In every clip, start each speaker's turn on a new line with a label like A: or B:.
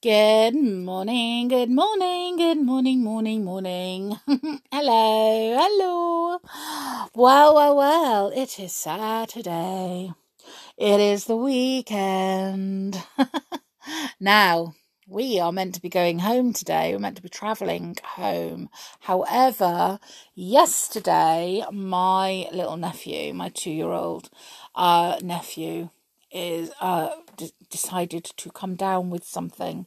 A: Good morning, good morning, good morning, morning, morning. hello, hello. Well, well, well, it is Saturday. It is the weekend. now, we are meant to be going home today. We're meant to be travelling home. However, yesterday, my little nephew, my two year old uh, nephew, is uh, d- decided to come down with something,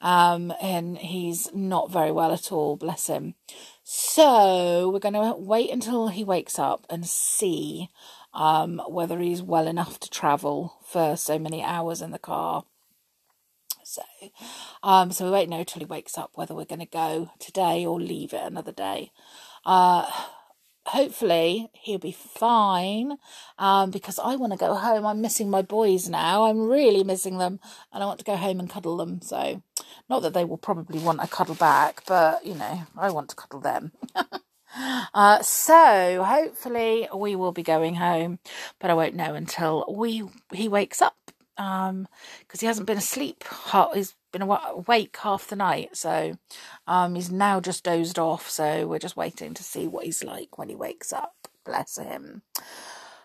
A: um, and he's not very well at all. Bless him. So we're going to wait until he wakes up and see um, whether he's well enough to travel for so many hours in the car. So, um, so we won't till he wakes up whether we're going to go today or leave it another day. Uh, hopefully he'll be fine um, because I want to go home. I'm missing my boys now. I'm really missing them and I want to go home and cuddle them. So, not that they will probably want a cuddle back, but you know, I want to cuddle them. uh, so, hopefully, we will be going home, but I won't know until we he wakes up um because he hasn't been asleep he's been awake half the night so um he's now just dozed off so we're just waiting to see what he's like when he wakes up. Bless him.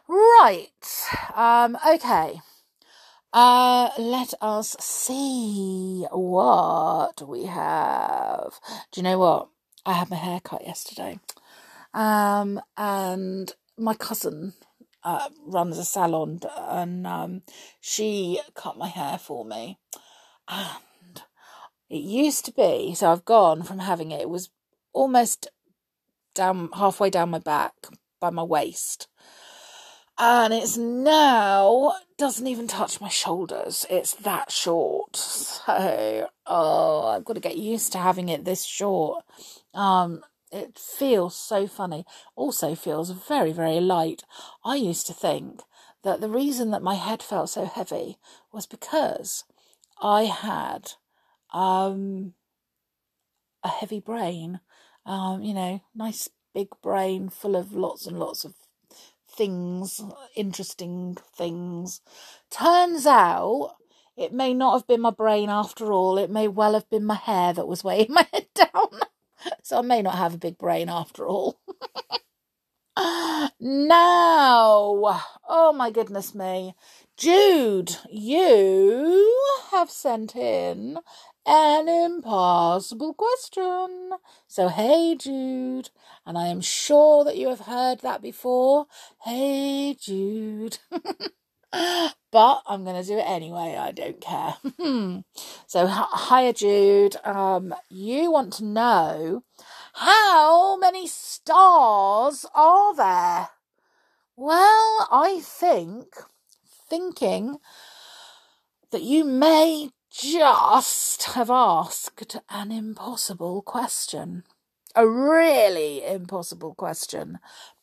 A: Right um okay. Uh let us see what we have. Do you know what? I had my hair cut yesterday. Um and my cousin uh, runs a salon and um, she cut my hair for me. And it used to be, so I've gone from having it, it was almost down halfway down my back by my waist. And it's now doesn't even touch my shoulders. It's that short. So, oh, I've got to get used to having it this short. Um, it feels so funny. Also feels very, very light. I used to think that the reason that my head felt so heavy was because I had um, a heavy brain. Um, you know, nice big brain full of lots and lots of things, interesting things. Turns out it may not have been my brain after all. It may well have been my hair that was weighing my head down so I may not have a big brain after all. now, oh my goodness me. Jude, you have sent in an impossible question. So, hey, Jude, and I am sure that you have heard that before. Hey, Jude. but I'm going to do it anyway. I don't care. so, hiya, Jude. Um, you want to know how many stars are there? Well, I think, thinking that you may just have asked an impossible question. A really impossible question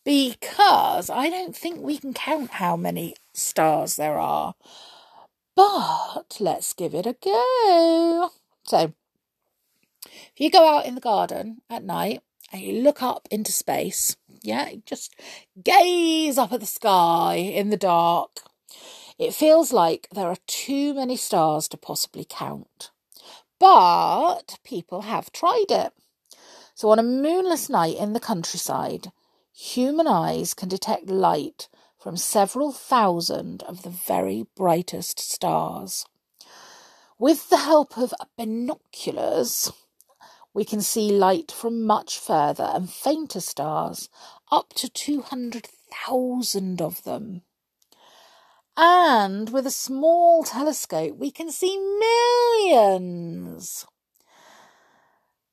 A: because I don't think we can count how many stars there are. But let's give it a go. So, if you go out in the garden at night and you look up into space, yeah, just gaze up at the sky in the dark, it feels like there are too many stars to possibly count. But people have tried it. So, on a moonless night in the countryside, human eyes can detect light from several thousand of the very brightest stars. With the help of binoculars, we can see light from much further and fainter stars, up to 200,000 of them. And with a small telescope, we can see millions.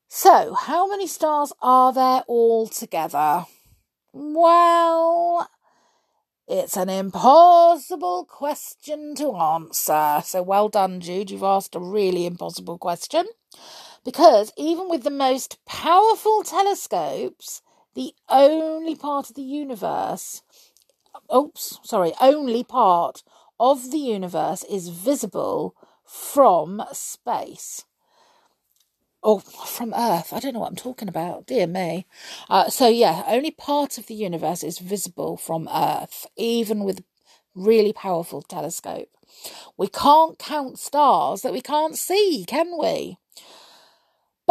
A: So, how many stars are there altogether? Well, it's an impossible question to answer. So well done, Jude. You've asked a really impossible question. Because even with the most powerful telescopes, the only part of the universe, oops, sorry, only part of the universe is visible from space or oh, from Earth. I don't know what I'm talking about. Dear me. Uh, so, yeah, only part of the universe is visible from Earth, even with really powerful telescope. We can't count stars that we can't see, can we?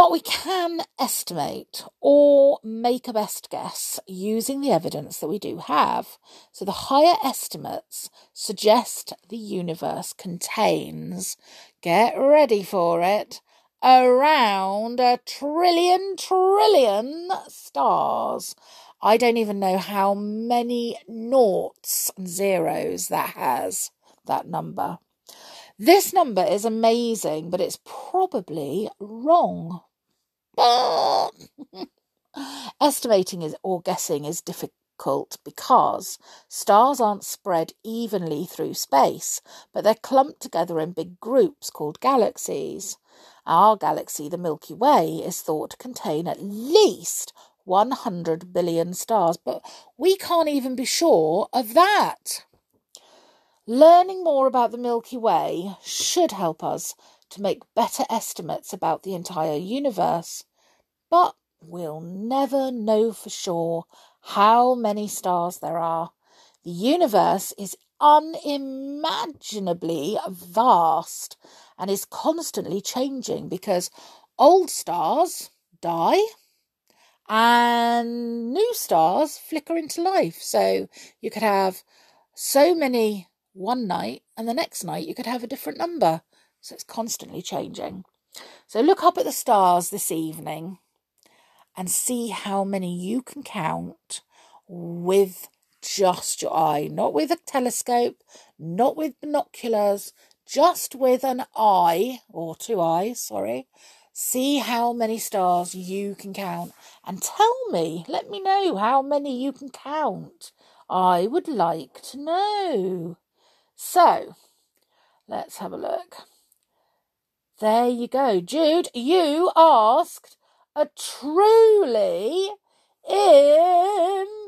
A: But we can estimate or make a best guess using the evidence that we do have. So the higher estimates suggest the universe contains, get ready for it, around a trillion trillion stars. I don't even know how many noughts and zeros that has, that number. This number is amazing, but it's probably wrong. Estimating is or guessing is difficult because stars aren't spread evenly through space, but they're clumped together in big groups called galaxies. Our galaxy, the Milky Way, is thought to contain at least 100 billion stars, but we can't even be sure of that. Learning more about the Milky Way should help us to make better estimates about the entire universe, but we'll never know for sure how many stars there are. The universe is unimaginably vast and is constantly changing because old stars die and new stars flicker into life. So you could have so many one night, and the next night you could have a different number. So it's constantly changing. So look up at the stars this evening and see how many you can count with just your eye, not with a telescope, not with binoculars, just with an eye or two eyes, sorry. See how many stars you can count and tell me, let me know how many you can count. I would like to know. So, let's have a look. There you go. Jude, you asked a truly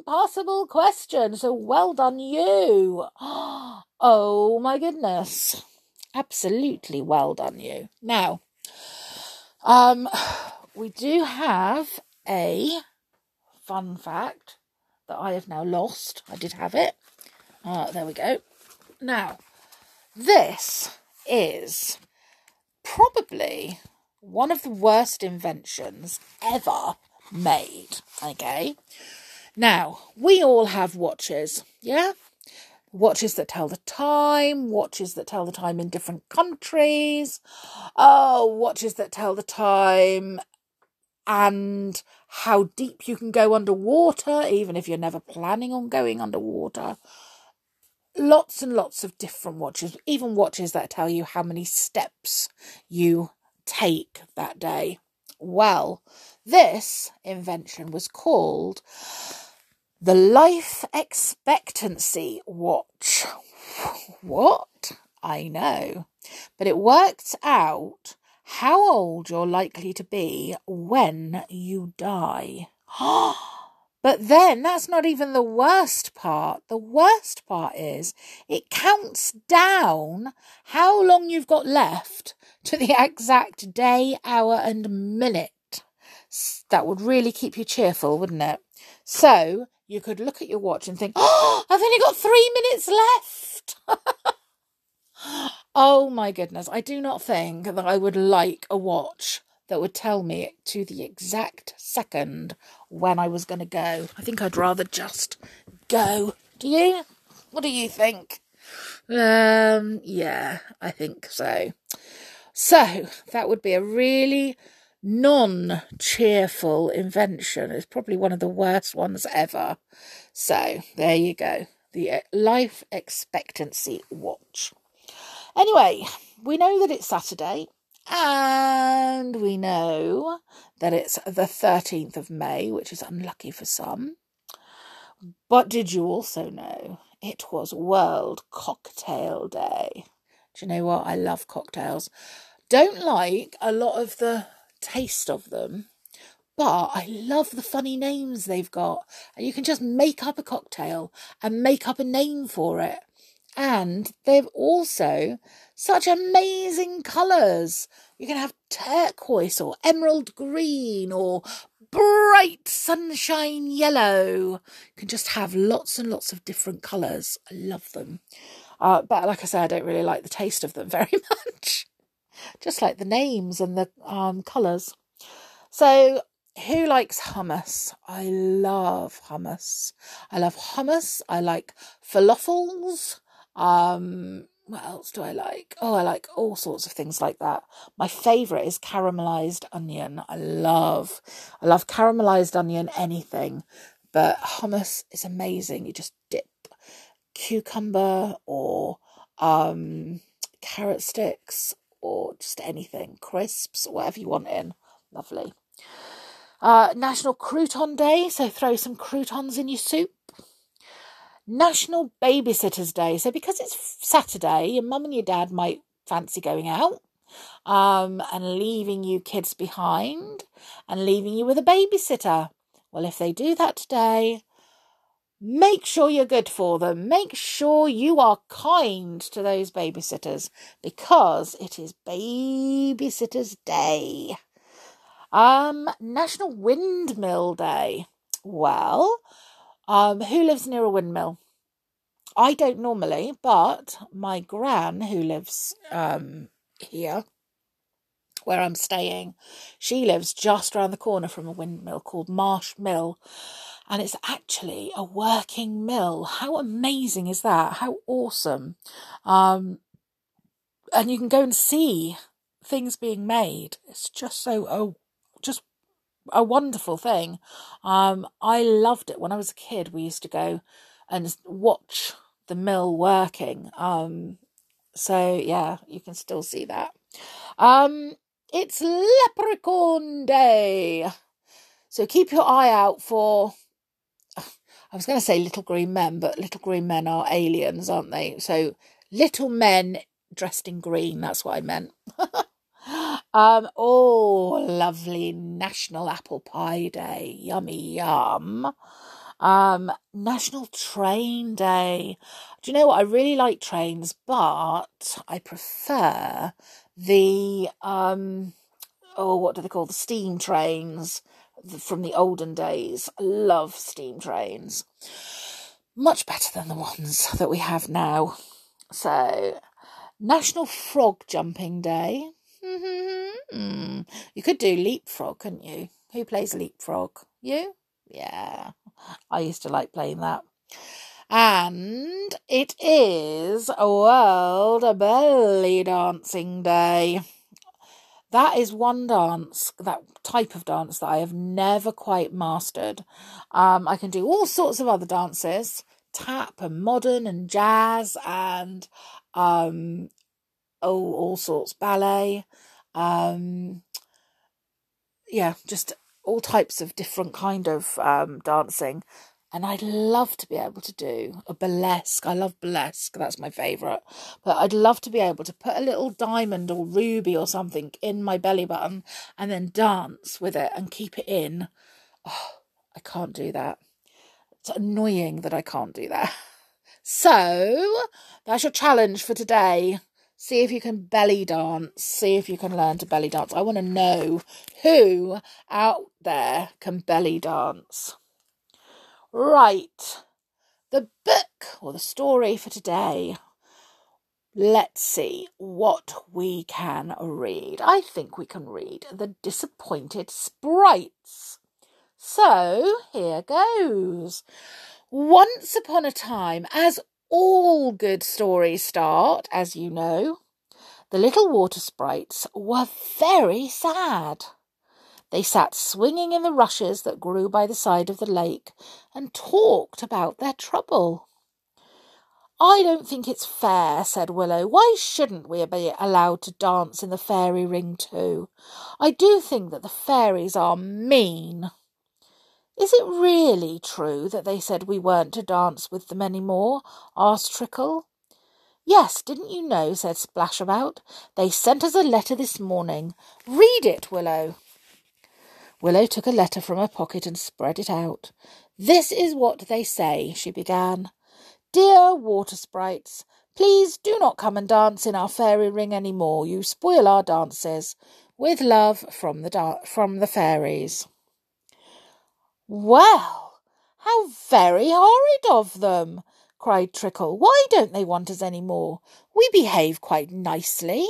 A: impossible question. So well done, you. Oh my goodness. Absolutely well done, you. Now, um, we do have a fun fact that I have now lost. I did have it. Uh, there we go. Now, this is probably one of the worst inventions ever made. Okay. Now, we all have watches, yeah? Watches that tell the time, watches that tell the time in different countries, oh, watches that tell the time and how deep you can go underwater, even if you're never planning on going underwater lots and lots of different watches, even watches that tell you how many steps you take that day. Well, this invention was called the Life Expectancy Watch. What? I know. But it works out how old you're likely to be when you die. But then that's not even the worst part. The worst part is it counts down how long you've got left to the exact day, hour, and minute. That would really keep you cheerful, wouldn't it? So you could look at your watch and think, oh, I've only got three minutes left. oh my goodness. I do not think that I would like a watch that would tell me to the exact second when I was going to go. I think I'd rather just go. Do you? What do you think? Um, yeah, I think so. So that would be a really non cheerful invention. It's probably one of the worst ones ever. So there you go. The uh, life expectancy watch. Anyway, we know that it's Saturday. And we know that it's the 13th of May, which is unlucky for some. But did you also know it was World Cocktail Day? Do you know what? I love cocktails. Don't like a lot of the taste of them, but I love the funny names they've got. And you can just make up a cocktail and make up a name for it. And they've also such amazing colours. You can have turquoise or emerald green or bright sunshine yellow. You can just have lots and lots of different colours. I love them. Uh, but like I said, I don't really like the taste of them very much. Just like the names and the um, colours. So, who likes hummus? I love hummus. I love hummus. I like falafels. Um, what else do I like? Oh, I like all sorts of things like that. My favourite is caramelized onion. I love, I love caramelized onion, anything. But hummus is amazing. You just dip cucumber or um, carrot sticks or just anything, crisps, whatever you want in. Lovely. Uh, National Crouton Day, so throw some croutons in your soup. National Babysitters Day, so because it's Saturday, your mum and your dad might fancy going out um, and leaving you kids behind and leaving you with a babysitter. Well, if they do that today, make sure you're good for them. Make sure you are kind to those babysitters because it is Babysitters Day. Um, National Windmill Day. Well, um, who lives near a windmill? I don't normally, but my gran, who lives um, here, where I'm staying, she lives just around the corner from a windmill called Marsh Mill. And it's actually a working mill. How amazing is that? How awesome. Um, and you can go and see things being made. It's just so, oh, just a wonderful thing. Um, I loved it when I was a kid. We used to go and watch the mill working. Um, so yeah, you can still see that. Um, it's Leprechaun Day, so keep your eye out for. I was going to say little green men, but little green men are aliens, aren't they? So little men dressed in green. That's what I meant. Um, oh, lovely National Apple Pie Day. Yummy yum. Um, National Train Day. Do you know what? I really like trains, but I prefer the um oh, what do they call the steam trains from the olden days? I love steam trains. Much better than the ones that we have now. So, National Frog Jumping Day. Mm-hmm. You could do leapfrog, couldn't you? Who plays leapfrog? You? Yeah. I used to like playing that. And it is World Belly Dancing Day. That is one dance, that type of dance that I have never quite mastered. Um, I can do all sorts of other dances, tap and modern and jazz and um, oh, all sorts, ballet, um, yeah, just all types of different kind of um, dancing. And I'd love to be able to do a burlesque. I love burlesque, that's my favourite. But I'd love to be able to put a little diamond or ruby or something in my belly button and then dance with it and keep it in. Oh, I can't do that. It's annoying that I can't do that. So, that's your challenge for today. See if you can belly dance. See if you can learn to belly dance. I want to know who out there can belly dance. Right. The book or the story for today. Let's see what we can read. I think we can read The Disappointed Sprites. So here goes. Once upon a time, as all good stories start, as you know. The little water sprites were very sad. They sat swinging in the rushes that grew by the side of the lake and talked about their trouble. I don't think it's fair, said Willow. Why shouldn't we be allowed to dance in the fairy ring too? I do think that the fairies are mean. Is it really true that they said we weren't to dance with them any more? asked Trickle. Yes, didn't you know? said Splashabout. They sent us a letter this morning. Read it, Willow. Willow took a letter from her pocket and spread it out. This is what they say, she began. Dear water sprites, please do not come and dance in our fairy ring any more. You spoil our dances. With love from the da- from the fairies. Well, how very horrid of them, cried Trickle. Why don't they want us any more? We behave quite nicely.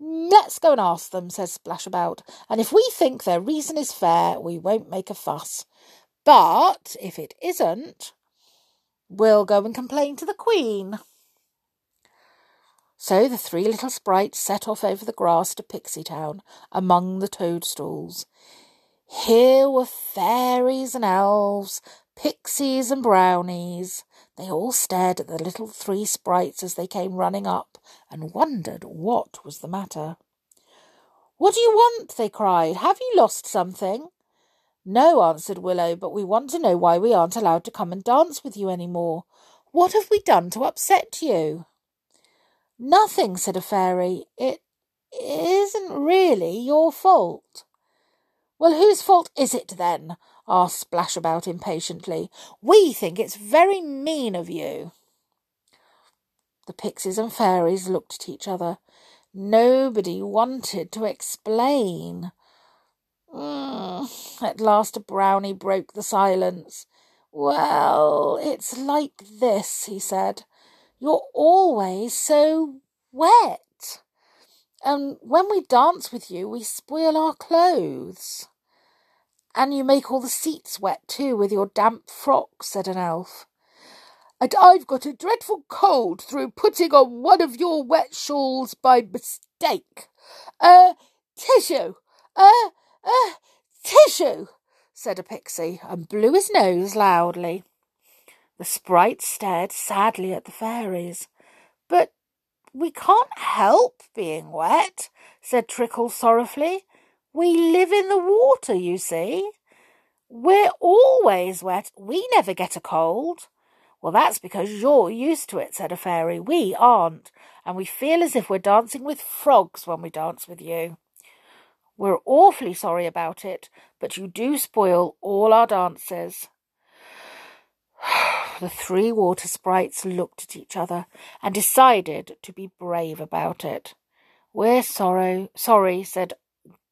A: Let's go and ask them, says Splashabout, and if we think their reason is fair, we won't make a fuss. But if it isn't, we'll go and complain to the Queen. So the three little sprites set off over the grass to Pixie Town among the toadstools. Here were fairies and elves, pixies and brownies. They all stared at the little three sprites as they came running up and wondered what was the matter. What do you want? they cried. Have you lost something? No, answered Willow, but we want to know why we aren't allowed to come and dance with you any more. What have we done to upset you? Nothing, said a fairy. It isn't really your fault. Well, whose fault is it then? asked Splashabout impatiently. We think it's very mean of you. The pixies and fairies looked at each other. Nobody wanted to explain. Mm. At last a brownie broke the silence. Well, it's like this, he said. You're always so wet. And when we dance with you, we spoil our clothes. And you make all the seats wet too with your damp frock, said an elf. And I've got a dreadful cold through putting on one of your wet shawls by mistake. Uh, tissue! Uh, uh, tissue! said a pixie, and blew his nose loudly. The sprite stared sadly at the fairies. But we can't help being wet, said Trickle sorrowfully. We live in the water, you see. We're always wet. We never get a cold. Well, that's because you're used to it, said a fairy. We aren't, and we feel as if we're dancing with frogs when we dance with you. We're awfully sorry about it, but you do spoil all our dances. The three water sprites looked at each other and decided to be brave about it. We're sorrow, sorry, said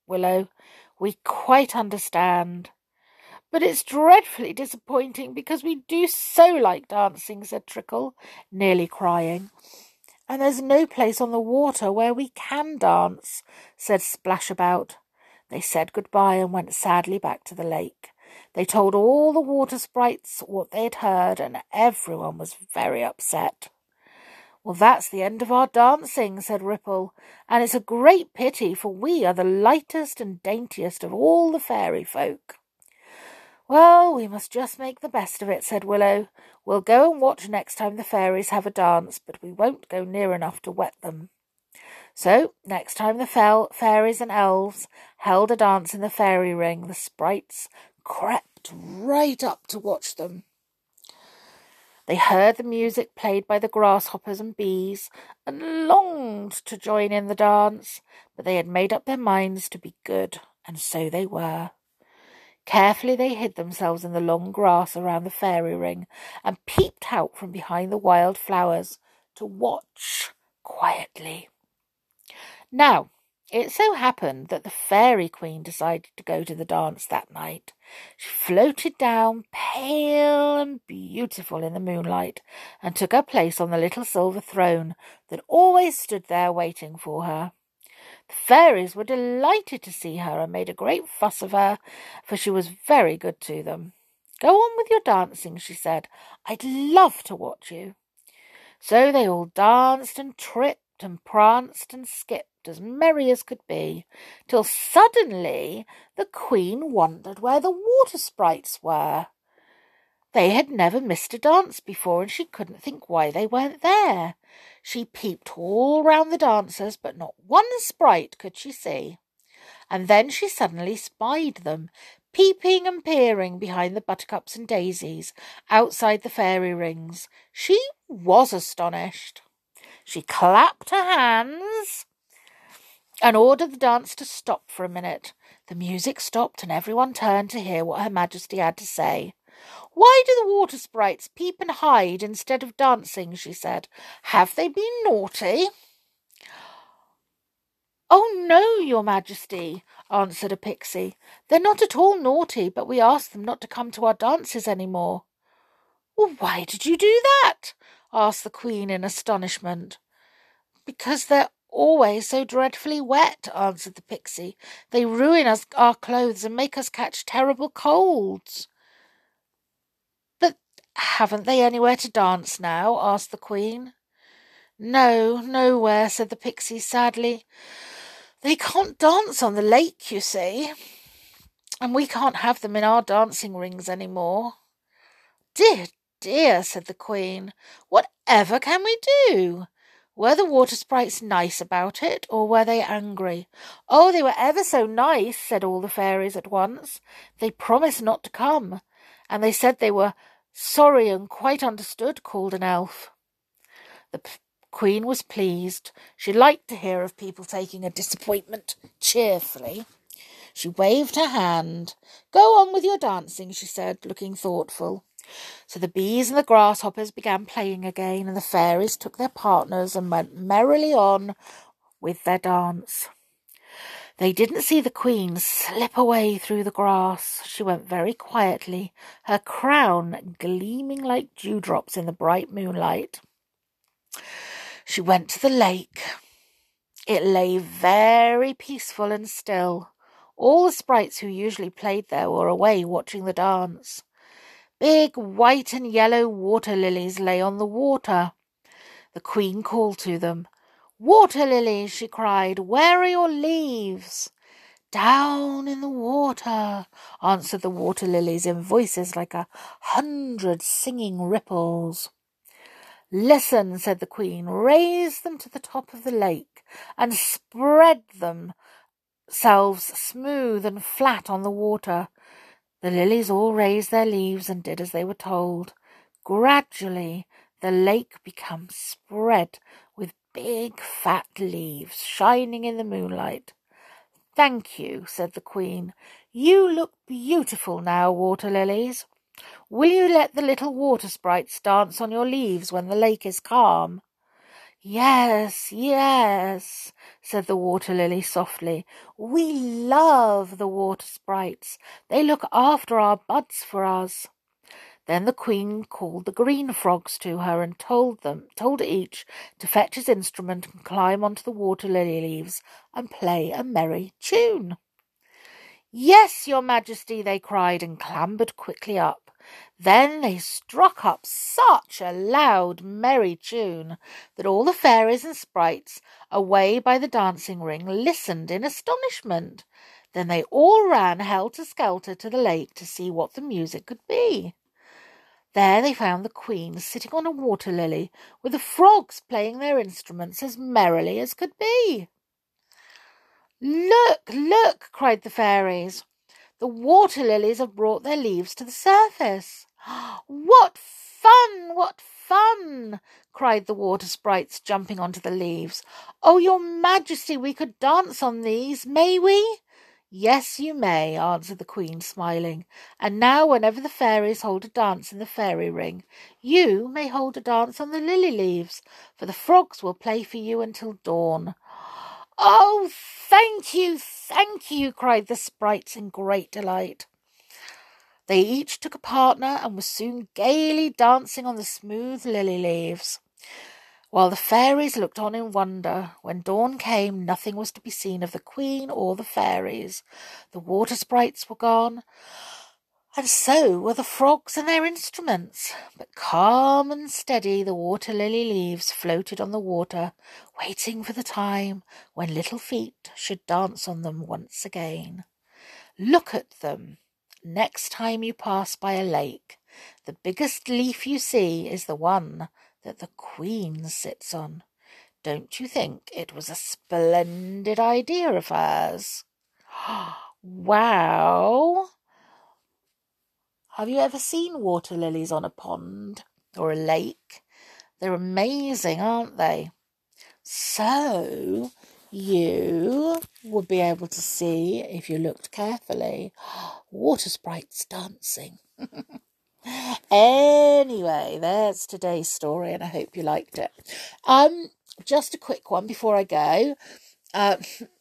A: Willow. We quite understand. But it's dreadfully disappointing because we do so like dancing, said Trickle, nearly crying. And there's no place on the water where we can dance, said Splashabout. They said goodbye and went sadly back to the lake. They told all the water sprites what they'd heard, and everyone was very upset. Well, that's the end of our dancing, said Ripple, and it's a great pity, for we are the lightest and daintiest of all the fairy folk. Well, we must just make the best of it, said Willow. We'll go and watch next time the fairies have a dance, but we won't go near enough to wet them. So, next time the fairies and elves held a dance in the fairy ring, the sprites crept right up to watch them. They heard the music played by the grasshoppers and bees and longed to join in the dance, but they had made up their minds to be good, and so they were. Carefully they hid themselves in the long grass around the fairy ring and peeped out from behind the wild flowers to watch quietly. Now, it so happened that the Fairy Queen decided to go to the dance that night. She floated down, pale and beautiful in the moonlight, and took her place on the little silver throne that always stood there waiting for her. The fairies were delighted to see her and made a great fuss of her, for she was very good to them. Go on with your dancing, she said. I'd love to watch you. So they all danced and tripped and pranced and skipped as merry as could be, till suddenly the Queen wondered where the water sprites were. They had never missed a dance before, and she couldn't think why they weren't there. She peeped all round the dancers, but not one sprite could she see. And then she suddenly spied them, peeping and peering behind the buttercups and daisies outside the fairy rings. She was astonished. She clapped her hands and ordered the dance to stop for a minute. The music stopped, and everyone turned to hear what Her Majesty had to say. Why do the water sprites peep and hide instead of dancing? she said. Have they been naughty? Oh, no, your majesty, answered a pixie. They're not at all naughty, but we ask them not to come to our dances any more. Well, why did you do that? asked the Queen in astonishment. Because they're always so dreadfully wet, answered the pixie. They ruin us, our clothes and make us catch terrible colds. But haven't they anywhere to dance now? asked the Queen. No, nowhere, said the pixie sadly. They can't dance on the lake, you see, and we can't have them in our dancing rings any more. Dear, dear, said the Queen, whatever can we do? Were the water sprites nice about it, or were they angry? Oh, they were ever so nice, said all the fairies at once. They promised not to come, and they said they were sorry and quite understood, called an elf. The p- Queen was pleased. She liked to hear of people taking a disappointment cheerfully. She waved her hand. Go on with your dancing, she said, looking thoughtful. So the bees and the grasshoppers began playing again, and the fairies took their partners and went merrily on with their dance. They didn't see the queen slip away through the grass. She went very quietly, her crown gleaming like dewdrops in the bright moonlight. She went to the lake. It lay very peaceful and still. All the sprites who usually played there were away watching the dance. Big white and yellow water lilies lay on the water. The queen called to them. Water lilies, she cried, where are your leaves? Down in the water, answered the water lilies in voices like a hundred singing ripples. Listen, said the queen, raise them to the top of the lake and spread themselves smooth and flat on the water. The lilies all raised their leaves and did as they were told. Gradually, the lake became spread with big fat leaves shining in the moonlight. Thank you, said the Queen. You look beautiful now, water lilies. Will you let the little water sprites dance on your leaves when the lake is calm? Yes, yes, said the water lily softly. We love the water sprites. They look after our buds for us. Then the queen called the green frogs to her and told them, told each to fetch his instrument and climb onto the water lily leaves and play a merry tune. Yes, your majesty, they cried and clambered quickly up. Then they struck up such a loud, merry tune that all the fairies and sprites away by the dancing ring listened in astonishment. Then they all ran helter skelter to the lake to see what the music could be. There they found the queen sitting on a water lily with the frogs playing their instruments as merrily as could be. Look, look, cried the fairies. The water lilies have brought their leaves to the surface. What fun! What fun! cried the water sprites, jumping onto the leaves. Oh, your majesty, we could dance on these, may we? Yes, you may, answered the queen, smiling. And now, whenever the fairies hold a dance in the fairy ring, you may hold a dance on the lily leaves, for the frogs will play for you until dawn. Oh, thank you, thank you, cried the sprites in great delight. They each took a partner and were soon gaily dancing on the smooth lily leaves. While the fairies looked on in wonder, when dawn came, nothing was to be seen of the queen or the fairies. The water sprites were gone, and so were the frogs and their instruments. But calm and steady the water lily leaves floated on the water, waiting for the time when little feet should dance on them once again. Look at them next time you pass by a lake. The biggest leaf you see is the one that the Queen sits on. Don't you think it was a splendid idea of hers? wow! Have you ever seen water lilies on a pond or a lake? They're amazing, aren't they? So, you would be able to see, if you looked carefully, water sprites dancing. anyway, there's today's story, and I hope you liked it. Um, just a quick one before I go. Uh,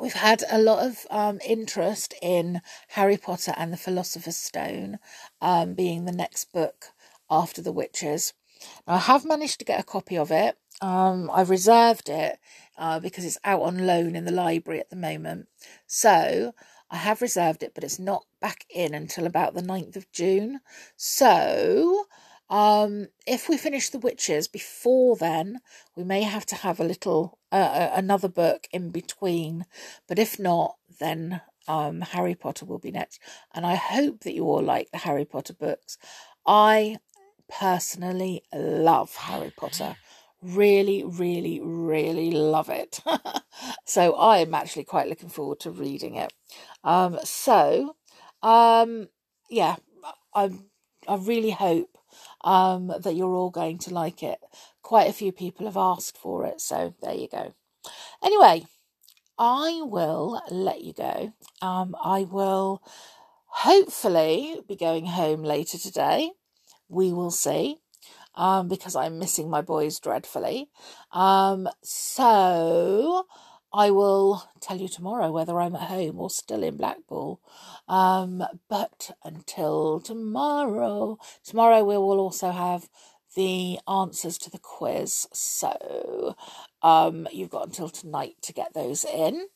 A: we've had a lot of um, interest in Harry Potter and the Philosopher's Stone um, being the next book after the witches. Now, I have managed to get a copy of it. Um, I've reserved it uh, because it's out on loan in the library at the moment. So I have reserved it, but it's not back in until about the 9th of June. So um, if we finish The Witches before then, we may have to have a little uh, uh, another book in between. But if not, then um, Harry Potter will be next. And I hope that you all like the Harry Potter books. I personally love Harry Potter. Really, really, really love it. so I am actually quite looking forward to reading it. Um, so, um, yeah, I I really hope um, that you're all going to like it. Quite a few people have asked for it, so there you go. Anyway, I will let you go. Um, I will hopefully be going home later today. We will see. Um, because I'm missing my boys dreadfully. Um, so I will tell you tomorrow whether I'm at home or still in Blackpool. Um, but until tomorrow, tomorrow we will also have the answers to the quiz. So um, you've got until tonight to get those in,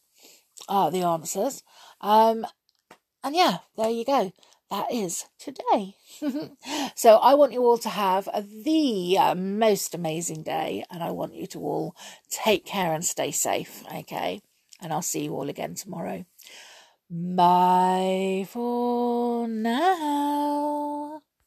A: uh, the answers. Um, and yeah, there you go that is today. so I want you all to have the uh, most amazing day, and I want you to all take care and stay safe, okay? And I'll see you all again tomorrow. Bye for now.